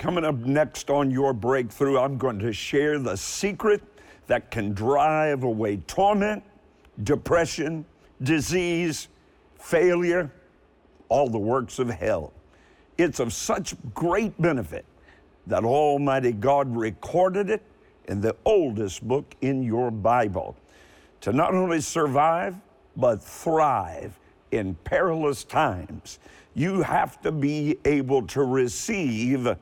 Coming up next on your breakthrough, I'm going to share the secret that can drive away torment, depression, disease, failure, all the works of hell. It's of such great benefit that Almighty God recorded it in the oldest book in your Bible to not only survive, but thrive in perilous times. You have to be able to receive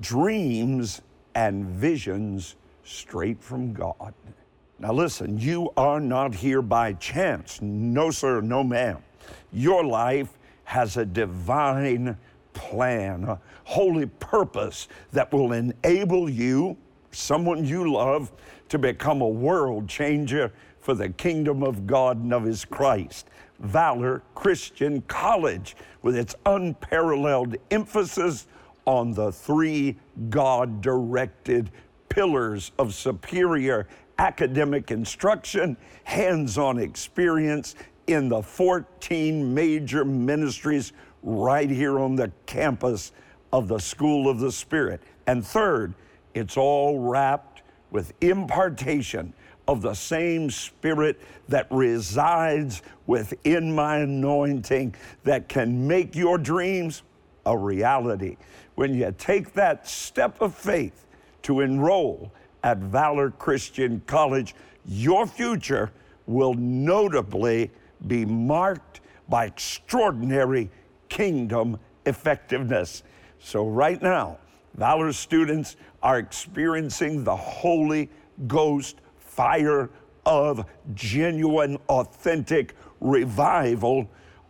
dreams and visions straight from God. Now, listen, you are not here by chance. No, sir, no, ma'am. Your life has a divine plan, a holy purpose that will enable you, someone you love, to become a world changer for the kingdom of God and of His Christ. Valor Christian College, with its unparalleled emphasis on the three God directed pillars of superior academic instruction, hands on experience in the 14 major ministries right here on the campus of the School of the Spirit. And third, it's all wrapped with impartation of the same Spirit that resides within my anointing that can make your dreams a reality. When you take that step of faith to enroll at Valor Christian College, your future will notably be marked by extraordinary kingdom effectiveness. So, right now, Valor students are experiencing the Holy Ghost fire of genuine, authentic revival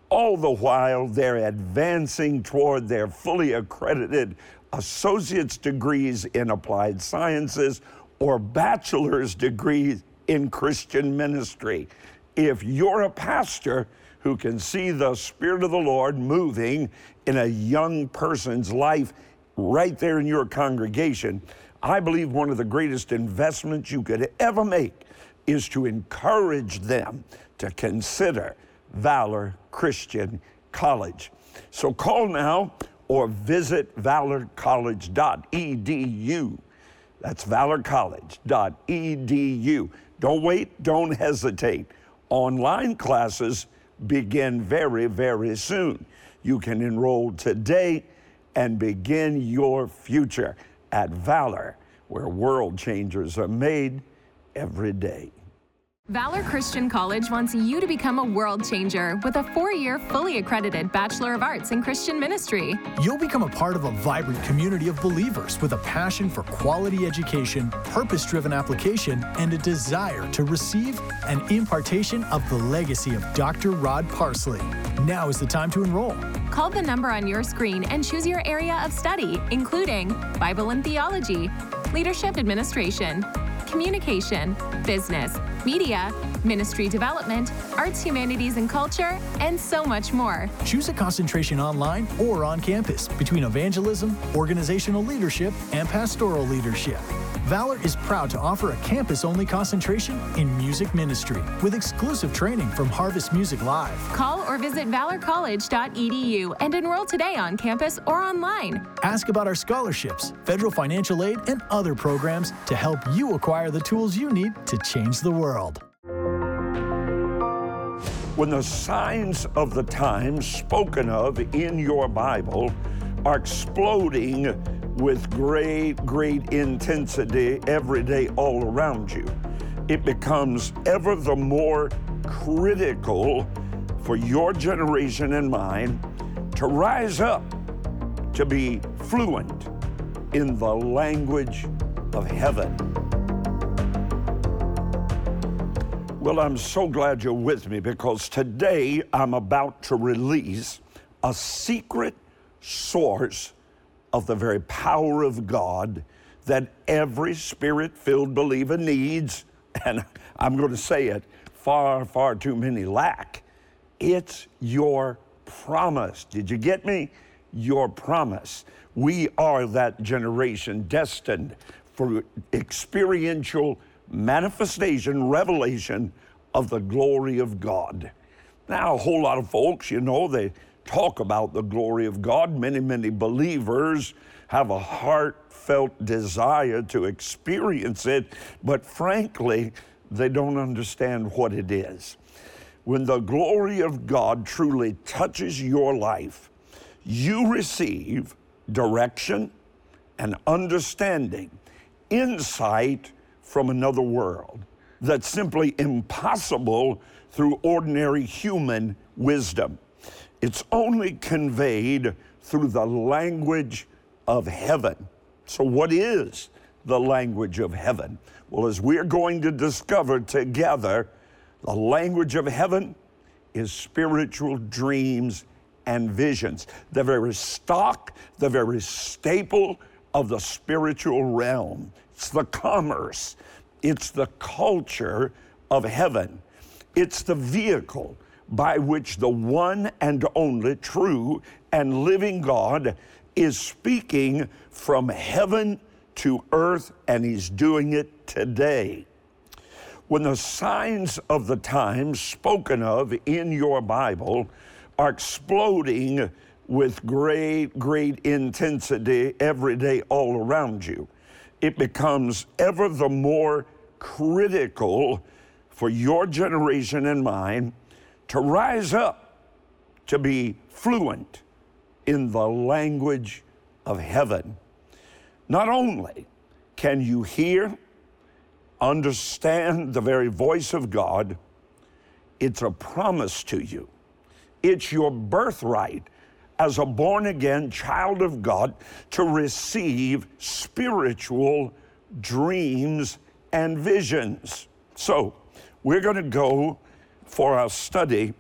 all the while they're advancing toward their fully accredited associate's degrees in applied sciences or bachelor's degrees in Christian ministry. If you're a pastor who can see the Spirit of the Lord moving in a young person's life right there in your congregation, I believe one of the greatest investments you could ever make is to encourage them to consider Valor Christian College. So call now or visit valorcollege.edu. That's valorcollege.edu. Don't wait, don't hesitate. Online classes begin very, very soon. You can enroll today and begin your future at Valor, where world changers are made every day. Valor Christian College wants you to become a world changer with a four year, fully accredited Bachelor of Arts in Christian Ministry. You'll become a part of a vibrant community of believers with a passion for quality education, purpose driven application, and a desire to receive an impartation of the legacy of Dr. Rod Parsley. Now is the time to enroll. Call the number on your screen and choose your area of study, including Bible and Theology, Leadership Administration, Communication, Business, Media, Ministry Development, Arts, Humanities, and Culture, and so much more. Choose a concentration online or on campus between evangelism, organizational leadership, and pastoral leadership. Valor is proud to offer a campus only concentration in music ministry with exclusive training from Harvest Music Live. Call or visit valorcollege.edu and enroll today on campus or online. Ask about our scholarships, federal financial aid, and other programs to help you acquire the tools you need to change the world. When the signs of the times spoken of in your Bible are exploding with great, great intensity every day all around you. It becomes ever the more critical for your generation and mine to rise up, to be fluent in the language of heaven. Well, I'm so glad you're with me because today I'm about to release a secret source of the very power of God that every spirit filled believer needs. And I'm going to say it far, far too many lack. It's your promise. Did you get me? Your promise. We are that generation destined for experiential manifestation, revelation of the glory of God. Now, a whole lot of folks, you know, they talk about the glory of God. Many, many believers have a heartfelt desire to experience it, but frankly, they don't understand what it is. When the glory of God truly touches your life, you receive direction and understanding, insight from another world that's simply impossible through ordinary human wisdom. It's only conveyed through the language of heaven. So, what is the language of heaven? Well, as we're going to discover together, the language of heaven is spiritual dreams and visions. The very stock, the very staple of the spiritual realm. It's the commerce, it's the culture of heaven, it's the vehicle by which the one and only true and living God is speaking from heaven to earth, and He's doing it today. When the signs of the times spoken of in your Bible are exploding with great, great intensity every day all around you, it becomes ever the more critical for your generation and mine to rise up to be fluent in the language of heaven. Not only can you hear, understand the very voice of God, it's a promise to you. It's your birthright as a born again child of God to receive spiritual dreams and visions. So, we're going to go for our study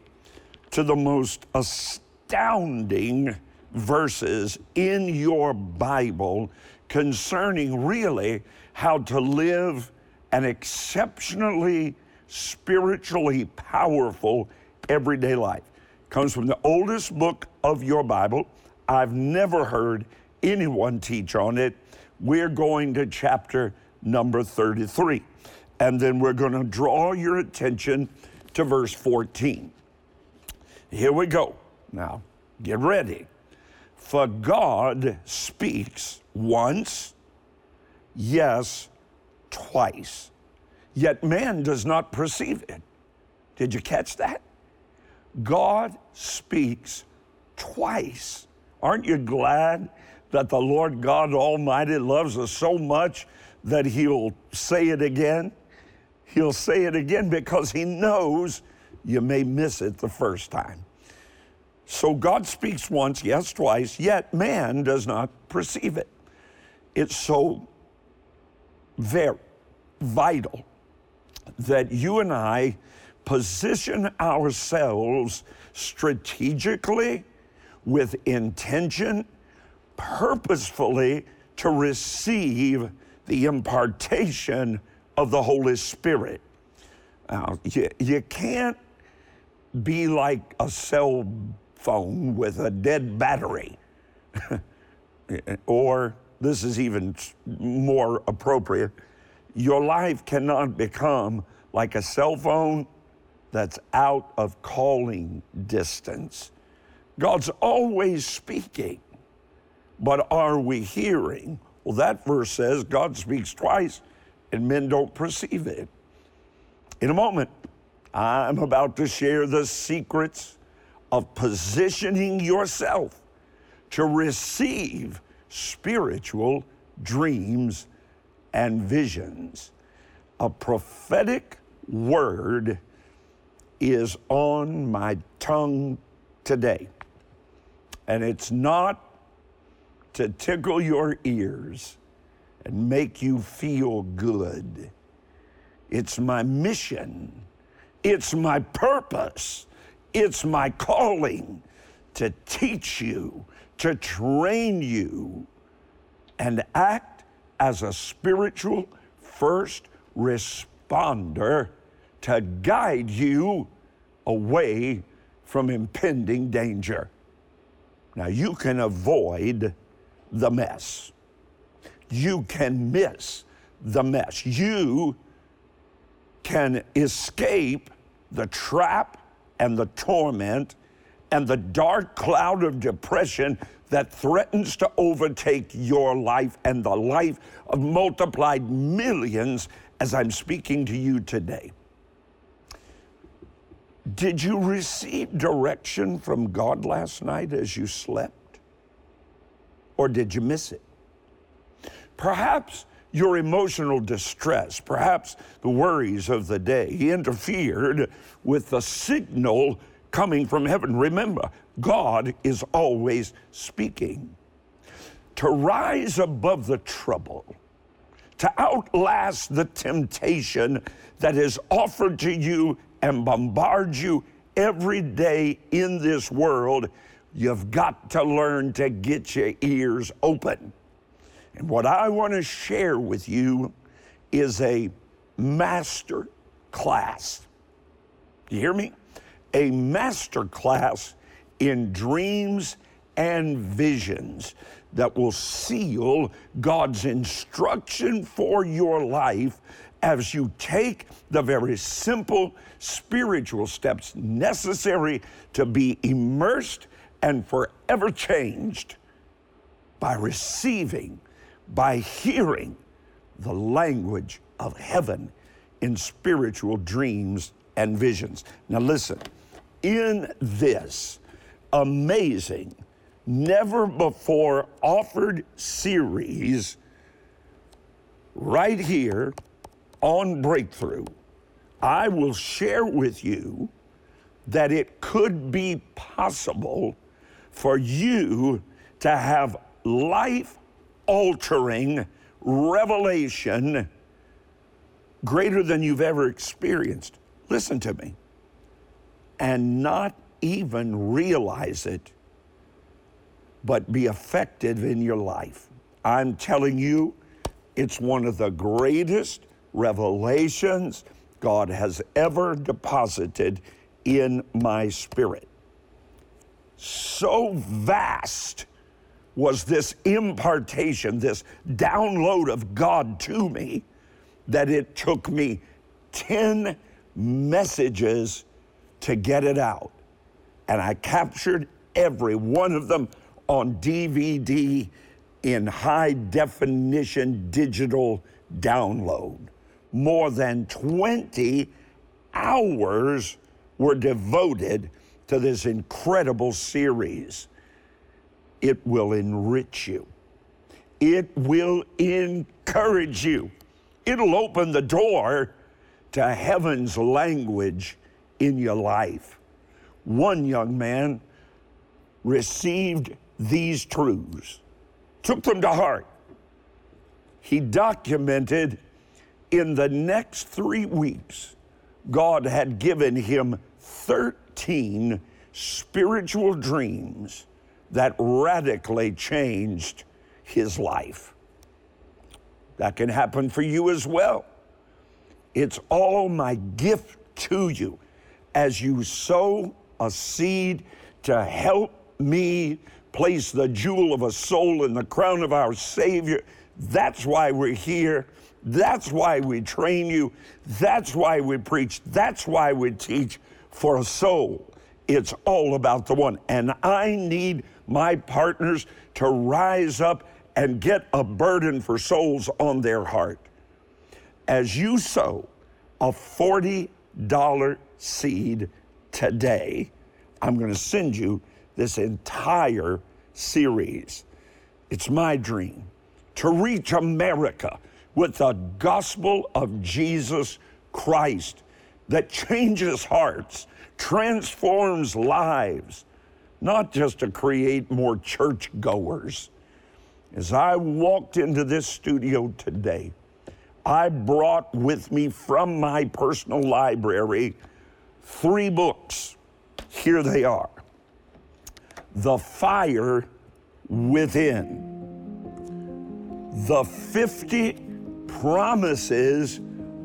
to the most astounding verses in your Bible concerning really how to live an exceptionally spiritually powerful everyday life. Comes from the oldest book of your Bible. I've never heard anyone teach on it. We're going to chapter number 33. And then we're going to draw your attention to verse 14. Here we go. Now, get ready. For God speaks once, yes, twice, yet man does not perceive it. Did you catch that? God speaks twice. Aren't you glad that the Lord God Almighty loves us so much that He'll say it again? He'll say it again because He knows you may miss it the first time. So God speaks once, yes, twice, yet man does not perceive it. It's so very vital that you and I position ourselves strategically, with intention, purposefully to receive the impartation of the Holy Spirit. Now, you, you can't be like a cell phone with a dead battery. or, this is even more appropriate, your life cannot become like a cell phone that's out of calling distance. God's always speaking, but are we hearing? Well, that verse says God speaks twice and men don't perceive it. In a moment, I'm about to share the secrets of positioning yourself to receive spiritual dreams and visions. A prophetic word is on my tongue today. And it's not to tickle your ears and make you feel good. It's my mission. It's my purpose. It's my calling to teach you, to train you, and act as a spiritual first responder to guide you away from impending danger. Now, you can avoid the mess. You can miss the mess. You can escape the trap and the torment and the dark cloud of depression that threatens to overtake your life and the life of multiplied millions as I'm speaking to you today. Did you receive direction from God last night as you slept? Or did you miss it? Perhaps your emotional distress, perhaps the worries of the day interfered with the signal coming from heaven. Remember, God is always speaking. To rise above the trouble, to outlast the temptation that is offered to you and bombards you every day in this world, you've got to learn to get your ears open. And what I want to share with you is a master class. You hear me? A master class in dreams and visions that will seal God's instruction for your life as you take the very simple spiritual steps necessary to be immersed and forever changed by receiving, by hearing the language of heaven in spiritual dreams and visions. Now, listen, in this amazing, never before offered series, right here on Breakthrough, I will share with you that it could be possible for you to have life altering revelation greater than you've ever experienced. Listen to me. And not even realize it, but be effective in your life. I'm telling you, it's one of the greatest revelations God has ever deposited in my spirit. So vast was this impartation, this download of God to me, that it took me 10 messages to get it out. And I captured every one of them on DVD in high definition digital download. More than 20 hours were devoted to this incredible series. It will enrich you, it will encourage you, it'll open the door to heaven's language in your life. One young man received these truths, took them to heart. He documented in the next three weeks, God had given him 13 spiritual dreams that radically changed his life. That can happen for you as well. It's all my gift to you as you sow a seed to help me place the jewel of a soul in the crown of our Savior. That's why we're here. That's why we train you. That's why we preach. That's why we teach for a soul. It's all about the one. And I need my partners to rise up and get a burden for souls on their heart as you sow a $40 seed today, I'm going to send you this entire series. It's my dream to reach America with the gospel of Jesus Christ that changes hearts, transforms lives, not just to create more church goers. As I walked into this studio today, I brought with me from my personal library three books. Here they are The Fire Within, The 50 Promises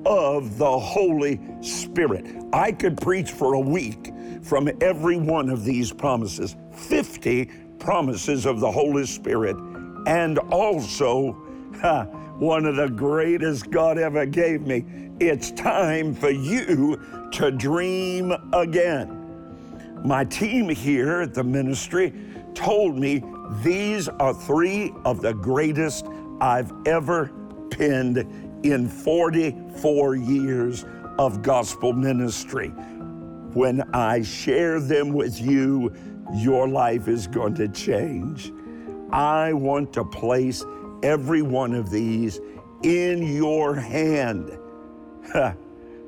of the Holy Spirit. I could preach for a week from every one of these promises 50 promises of the Holy Spirit, and also, ha, one of the greatest God ever gave me. It's time for you to dream again. my team here at the ministry told me these are three of the greatest I've ever penned in 44 years of gospel ministry. When I share them with you, your life is going to change. I want to place every one of these in your hand.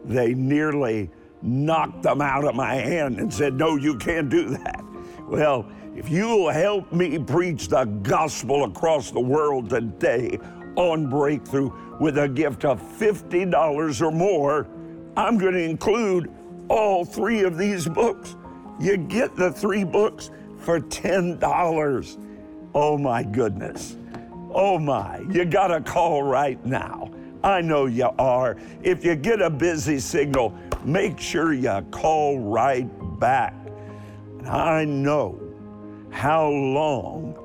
they nearly knocked them out of my hand and said, No, you can't do that. Well, if you'll help me preach the gospel across the world today on Breakthrough with a gift of $50 or more, I'm going to include all three of these books. You get the three books for $10. Oh my goodness. Oh my, you got to call right now. I know you are. If you get a busy signal, make sure you call right back. I know how long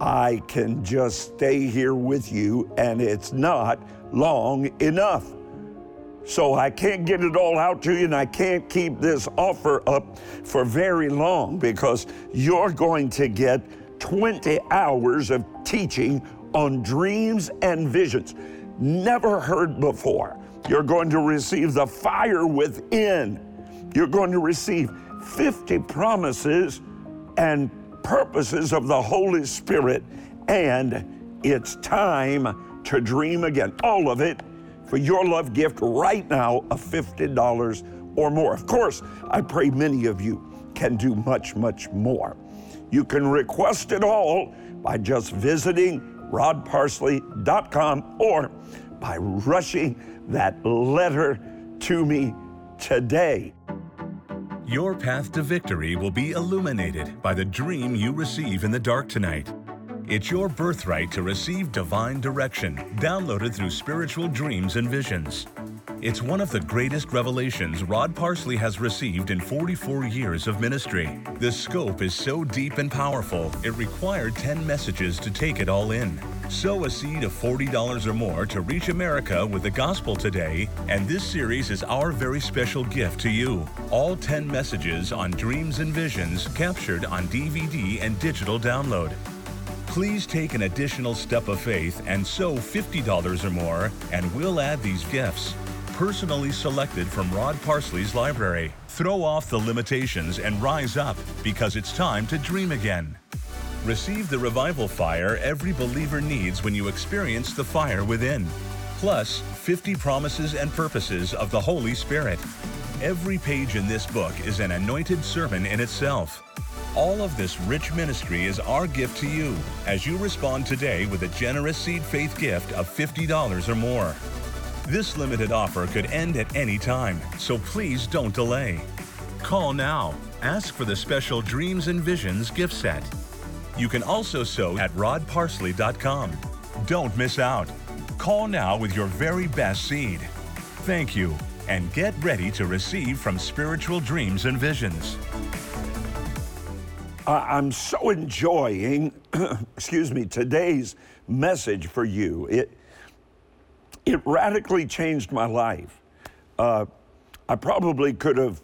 I can just stay here with you, and it's not long enough. So I can't get it all out to you, and I can't keep this offer up for very long because you're going to get 20 hours of teaching on dreams and visions never heard before. You're going to receive the fire within. You're going to receive 50 promises and purposes of the Holy Spirit, and it's time to dream again. All of it for your love gift right now of $50 or more. Of course, I pray many of you can do much, much more. You can request it all by just visiting rodparsley.com or by rushing that letter to me today. Your path to victory will be illuminated by the dream you receive in the dark tonight. It's your birthright to receive divine direction, downloaded through spiritual dreams and visions. It's one of the greatest revelations Rod Parsley has received in 44 years of ministry. The scope is so deep and powerful, it required 10 messages to take it all in. Sow a seed of $40 or more to reach America with the gospel today, and this series is our very special gift to you. All 10 messages on dreams and visions captured on DVD and digital download. Please take an additional step of faith and sow $50 or more, and we'll add these gifts personally selected from Rod Parsley's library. Throw off the limitations and rise up because it's time to dream again. Receive the revival fire every believer needs when you experience the fire within. Plus, 50 promises and purposes of the Holy Spirit. Every page in this book is an anointed sermon in itself. All of this rich ministry is our gift to you as you respond today with a generous seed faith gift of $50 or more. This limited offer could end at any time, so please don't delay. Call now. Ask for the special Dreams and Visions gift set. You can also sow at rodparsley.com. Don't miss out. Call now with your very best seed. Thank you, and get ready to receive from Spiritual Dreams and Visions. I'm so enjoying, excuse me, today's message for you. It, it radically changed my life. Uh, I probably could have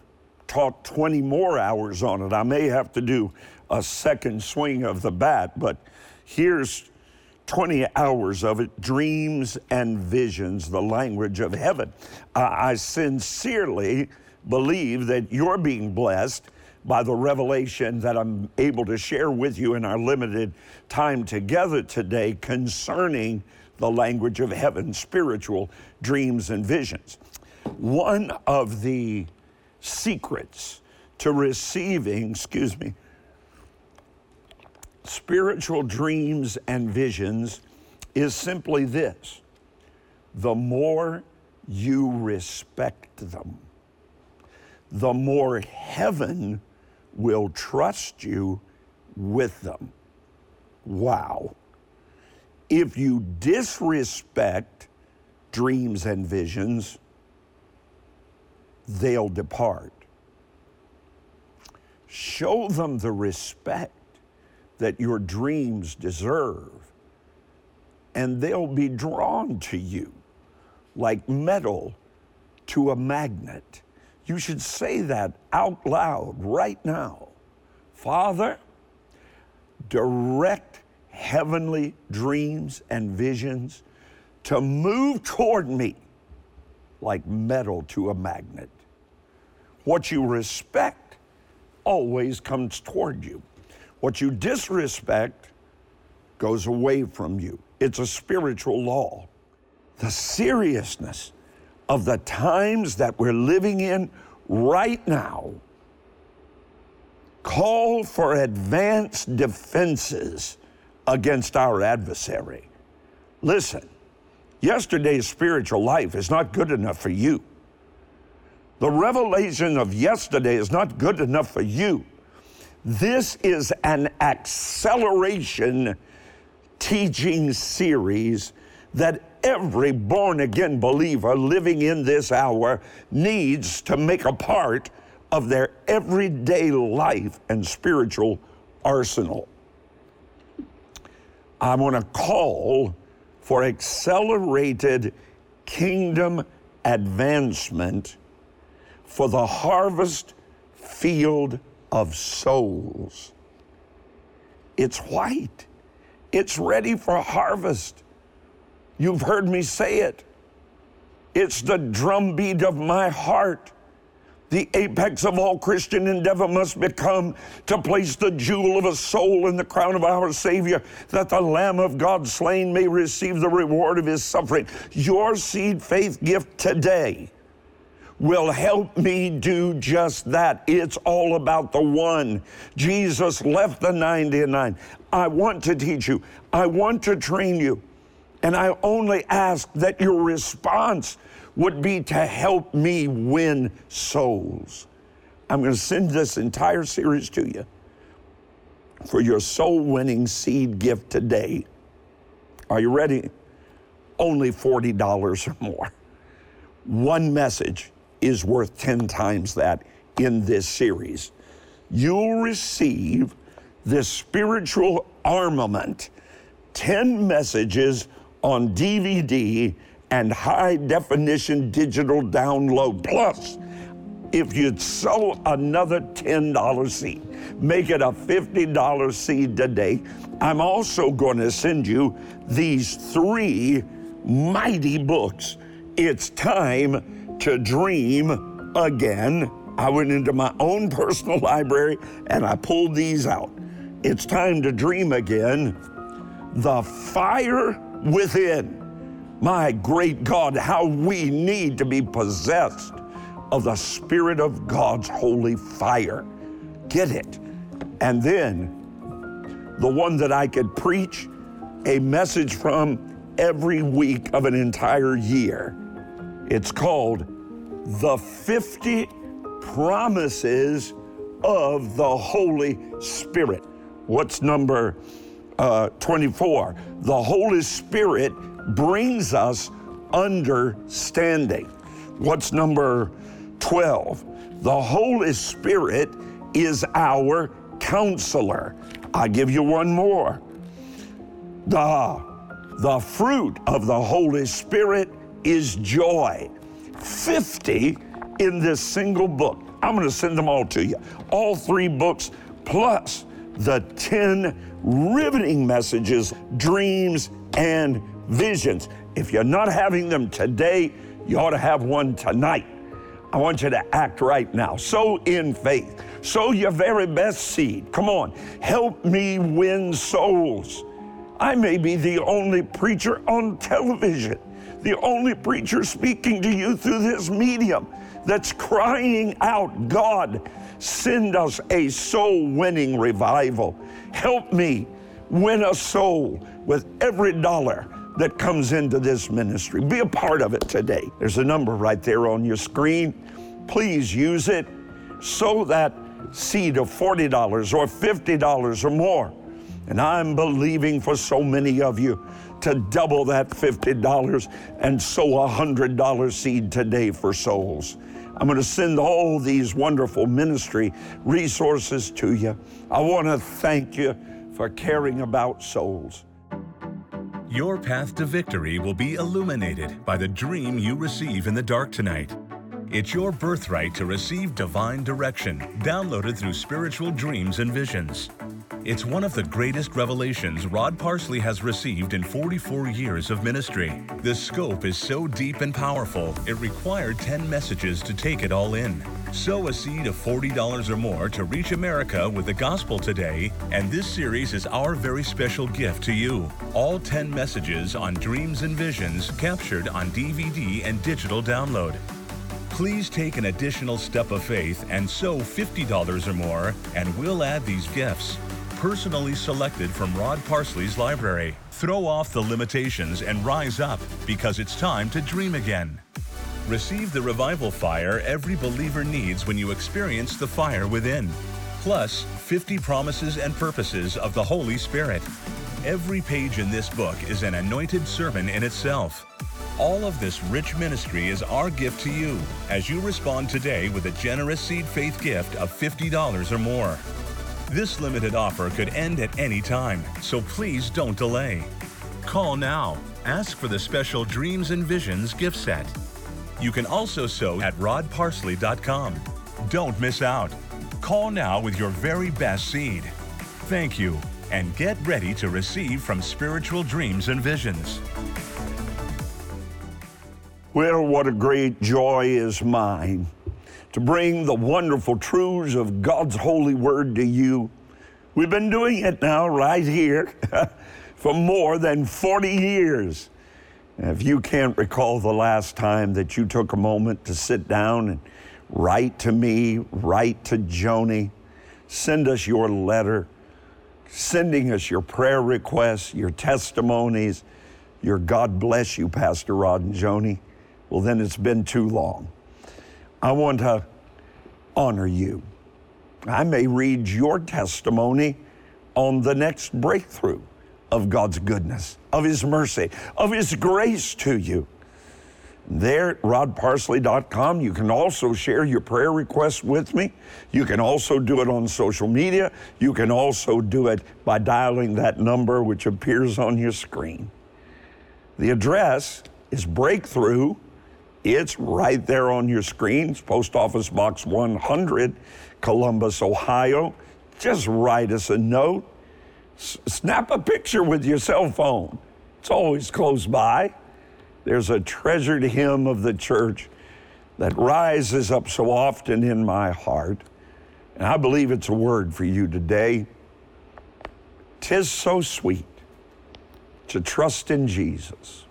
taught 20 more hours on it. I may have to do a second swing of the bat, but here's 20 hours of it dreams and visions, the language of heaven. Uh, I sincerely believe that you're being blessed by the revelation that I'm able to share with you in our limited time together today concerning the language of heaven, spiritual dreams and visions. One of the secrets to receiving, excuse me, spiritual dreams and visions is simply this the more you respect them, the more heaven will trust you with them. Wow if you disrespect dreams and visions, they'll depart. Show them the respect that your dreams deserve, and they'll be drawn to you like metal to a magnet. You should say that out loud right now. Father, direct heavenly dreams and visions to move toward me like metal to a magnet. What you respect always comes toward you. What you disrespect goes away from you. It's a spiritual law. The seriousness of the times that we're living in right now call for advanced defenses against our adversary. Listen, yesterday's spiritual life is not good enough for you. The revelation of yesterday is not good enough for you. This is an acceleration teaching series that every born again believer living in this hour needs to make a part of their everyday life and spiritual arsenal. I want to call for accelerated kingdom advancement for the harvest field of souls. It's white, it's ready for harvest. You've heard me say it. It's the drumbeat of my heart. The apex of all Christian endeavor must become to place the jewel of a soul in the crown of our Savior, that the Lamb of God slain may receive the reward of his suffering. Your seed faith gift today will help me do just that. It's all about the one. Jesus left the 99. I want to teach you, I want to train you. And I only ask that your response would be to help me win souls. I'm going to send this entire series to you for your soul winning seed gift today. Are you ready? Only $40 or more. One message is worth 10 times that in this series. You'll receive this spiritual armament 10 messages on DVD and high definition digital download. Plus, if you'd sow another $10 seed, make it a $50 seed today. I'm also going to send you these three mighty books. It's time to dream again. I went into my own personal library and I pulled these out. It's time to dream again. The fire within. My great God, how we need to be possessed of the Spirit of God's holy fire. Get it. And then the one that I could preach a message from every week of an entire year. It's called The 50 Promises of the Holy Spirit. What's number uh, 24? The Holy Spirit brings us understanding. What's number 12? The Holy Spirit is our counselor. I give you one more. The, the fruit of the Holy Spirit is joy. 50 in this single book. I'm going to send them all to you. All three books, plus the 10 riveting messages, dreams, and visions. If you're not having them today, you ought to have one tonight. I want you to act right now. Sow in faith. Sow your very best seed. Come on. Help me win souls. I may be the only preacher on television, the only preacher speaking to you through this medium that's crying out, God, send us a soul winning revival. Help me win a soul with every dollar that comes into this ministry. Be a part of it today. There's a number right there on your screen. Please use it Sow that seed of $40 or $50 or more. And I'm believing for so many of you to double that $50 and sow a $100 seed today for souls. I'm going to send all these wonderful ministry resources to you. I want to thank you for caring about souls. Your path to victory will be illuminated by the dream you receive in the dark tonight. It's your birthright to receive divine direction, downloaded through spiritual dreams and visions. It's one of the greatest revelations Rod Parsley has received in 44 years of ministry. The scope is so deep and powerful, it required 10 messages to take it all in. Sow a seed of $40 or more to reach America with the gospel today, and this series is our very special gift to you. All 10 messages on dreams and visions captured on DVD and digital download. Please take an additional step of faith and sow $50 or more, and we'll add these gifts. Personally selected from Rod Parsley's library. Throw off the limitations and rise up because it's time to dream again. Receive the revival fire every believer needs when you experience the fire within. Plus, 50 promises and purposes of the Holy Spirit. Every page in this book is an anointed sermon in itself. All of this rich ministry is our gift to you as you respond today with a generous seed faith gift of $50 or more. This limited offer could end at any time, so please don't delay. Call now. Ask for the special Dreams and Visions gift set. You can also sow at rodparsley.com. Don't miss out. Call now with your very best seed. Thank you, and get ready to receive from spiritual dreams and visions. Well, what a great joy is mine to bring the wonderful truths of God's holy word to you. We've been doing it now right here for more than 40 years. If you can't recall the last time that you took a moment to sit down and write to me, write to Joni, send us your letter, sending us your prayer requests, your testimonies, your God bless you, Pastor Rod and Joni, well, then it's been too long. I want to honor you. I may read your testimony on the next breakthrough of God's goodness, of His mercy, of His grace to you. There at rodparsley.com, you can also share your prayer requests with me. You can also do it on social media. You can also do it by dialing that number which appears on your screen. The address is Breakthrough it's right there on your screen. It's Post Office Box 100, Columbus, Ohio. Just write us a note. S- snap a picture with your cell phone. It's always close by. There's a treasured hymn of the church that rises up so often in my heart. And I believe it's a word for you today. Tis so sweet to trust in Jesus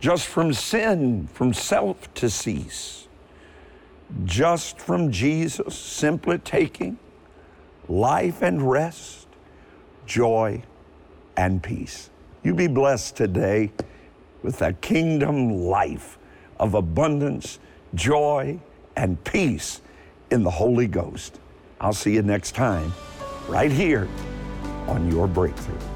just from sin, from self to cease, just from Jesus simply taking life and rest, joy and peace. You be blessed today with a kingdom life of abundance, joy, and peace in the Holy Ghost. I'll see you next time, right here on Your Breakthrough.